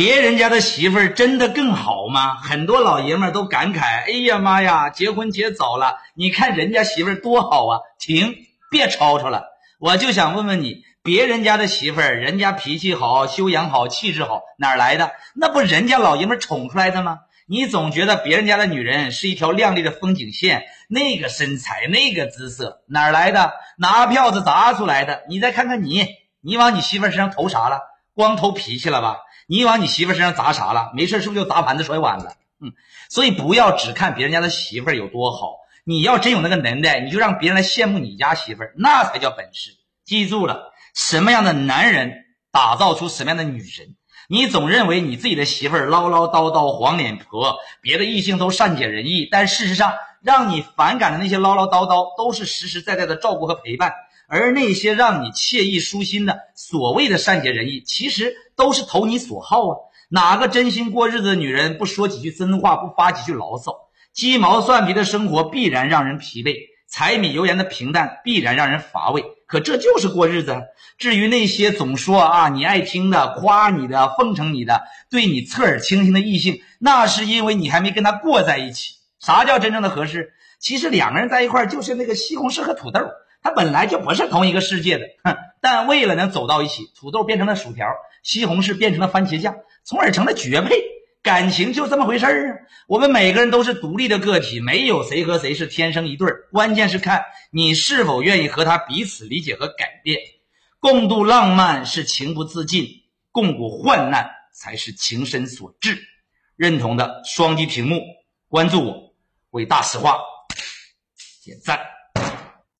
别人家的媳妇儿真的更好吗？很多老爷们儿都感慨：“哎呀妈呀，结婚结早了，你看人家媳妇儿多好啊！”停，别吵吵了，我就想问问你，别人家的媳妇儿，人家脾气好，修养好，气质好，哪来的？那不人家老爷们宠出来的吗？你总觉得别人家的女人是一条亮丽的风景线，那个身材，那个姿色，哪来的？拿票子砸出来的。你再看看你，你往你媳妇儿身上投啥了？光投脾气了吧？你往你媳妇身上砸啥了？没事是不是就砸盘子摔碗了？嗯，所以不要只看别人家的媳妇有多好，你要真有那个能耐，你就让别人来羡慕你家媳妇，那才叫本事。记住了，什么样的男人打造出什么样的女人。你总认为你自己的媳妇唠唠叨叨、黄脸婆，别的异性都善解人意，但事实上让你反感的那些唠唠叨叨，都是实实在在的照顾和陪伴。而那些让你惬意舒心的所谓的善解人意，其实都是投你所好啊！哪个真心过日子的女人不说几句真话，不发几句牢骚？鸡毛蒜皮的生活必然让人疲惫，柴米油盐的平淡必然让人乏味。可这就是过日子。至于那些总说啊你爱听的、夸你的、奉承你的、对你侧耳倾听的异性，那是因为你还没跟他过在一起。啥叫真正的合适？其实两个人在一块儿就是那个西红柿和土豆。它本来就不是同一个世界的，哼！但为了能走到一起，土豆变成了薯条，西红柿变成了番茄酱，从而成了绝配。感情就这么回事儿啊！我们每个人都是独立的个体，没有谁和谁是天生一对儿，关键是看你是否愿意和他彼此理解和改变。共度浪漫是情不自禁，共度患难才是情深所致。认同的双击屏幕，关注我，为大实话点赞。